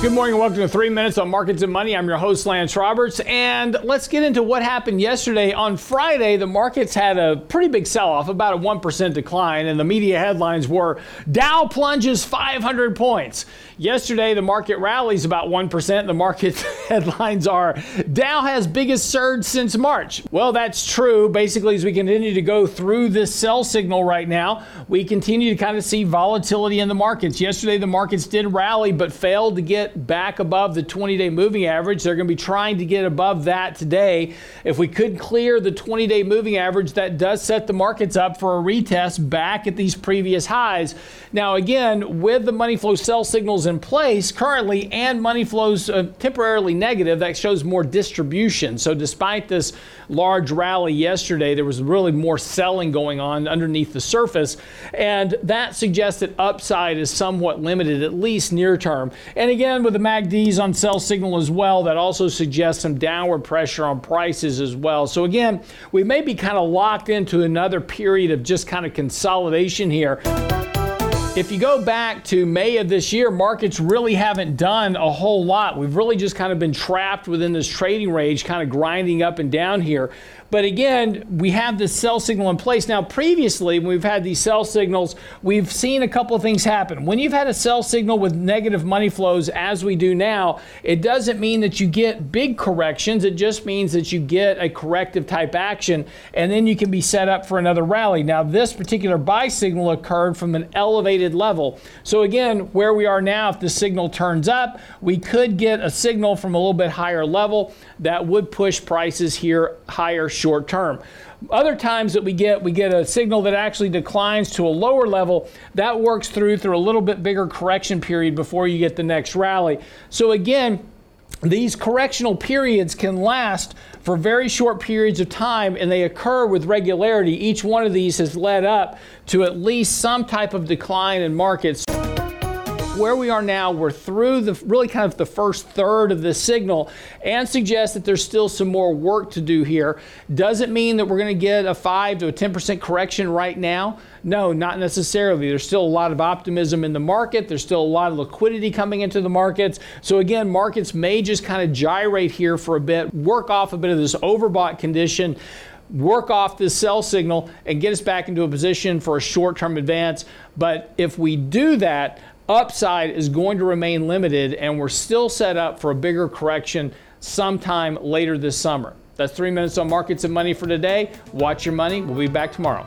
Good morning and welcome to Three Minutes on Markets and Money. I'm your host, Lance Roberts. And let's get into what happened yesterday. On Friday, the markets had a pretty big sell off, about a 1% decline, and the media headlines were Dow plunges 500 points. Yesterday, the market rallies about 1%. The market headlines are Dow has biggest surge since March. Well, that's true. Basically, as we continue to go through this sell signal right now, we continue to kind of see volatility in the markets. Yesterday, the markets did rally but failed to get back above the 20 day moving average. They're going to be trying to get above that today. If we could clear the 20 day moving average, that does set the markets up for a retest back at these previous highs. Now, again, with the money flow sell signals in place currently and money flows uh, temporarily negative, that shows more distribution. So, despite this large rally yesterday, there was really more selling going on underneath the surface. And that suggests that upside is somewhat limited, at least near term. And again, with the MACDs on sell signal as well, that also suggests some downward pressure on prices as well. So again, we may be kind of locked into another period of just kind of consolidation here. If you go back to May of this year, markets really haven't done a whole lot. We've really just kind of been trapped within this trading range, kind of grinding up and down here. But again, we have this sell signal in place. Now, previously, when we've had these sell signals, we've seen a couple of things happen. When you've had a sell signal with negative money flows, as we do now, it doesn't mean that you get big corrections. It just means that you get a corrective type action, and then you can be set up for another rally. Now, this particular buy signal occurred from an elevated level. So, again, where we are now, if the signal turns up, we could get a signal from a little bit higher level that would push prices here higher short term. Other times that we get, we get a signal that actually declines to a lower level. That works through through a little bit bigger correction period before you get the next rally. So again, these correctional periods can last for very short periods of time and they occur with regularity. Each one of these has led up to at least some type of decline in markets where we are now, we're through the really kind of the first third of this signal and suggest that there's still some more work to do here. Does it mean that we're going to get a 5 to a 10% correction right now? No, not necessarily. There's still a lot of optimism in the market. There's still a lot of liquidity coming into the markets. So, again, markets may just kind of gyrate here for a bit, work off a bit of this overbought condition work off this sell signal and get us back into a position for a short term advance. But if we do that, upside is going to remain limited, and we're still set up for a bigger correction sometime later this summer. That's three minutes on markets and money for today. Watch your money. We'll be back tomorrow.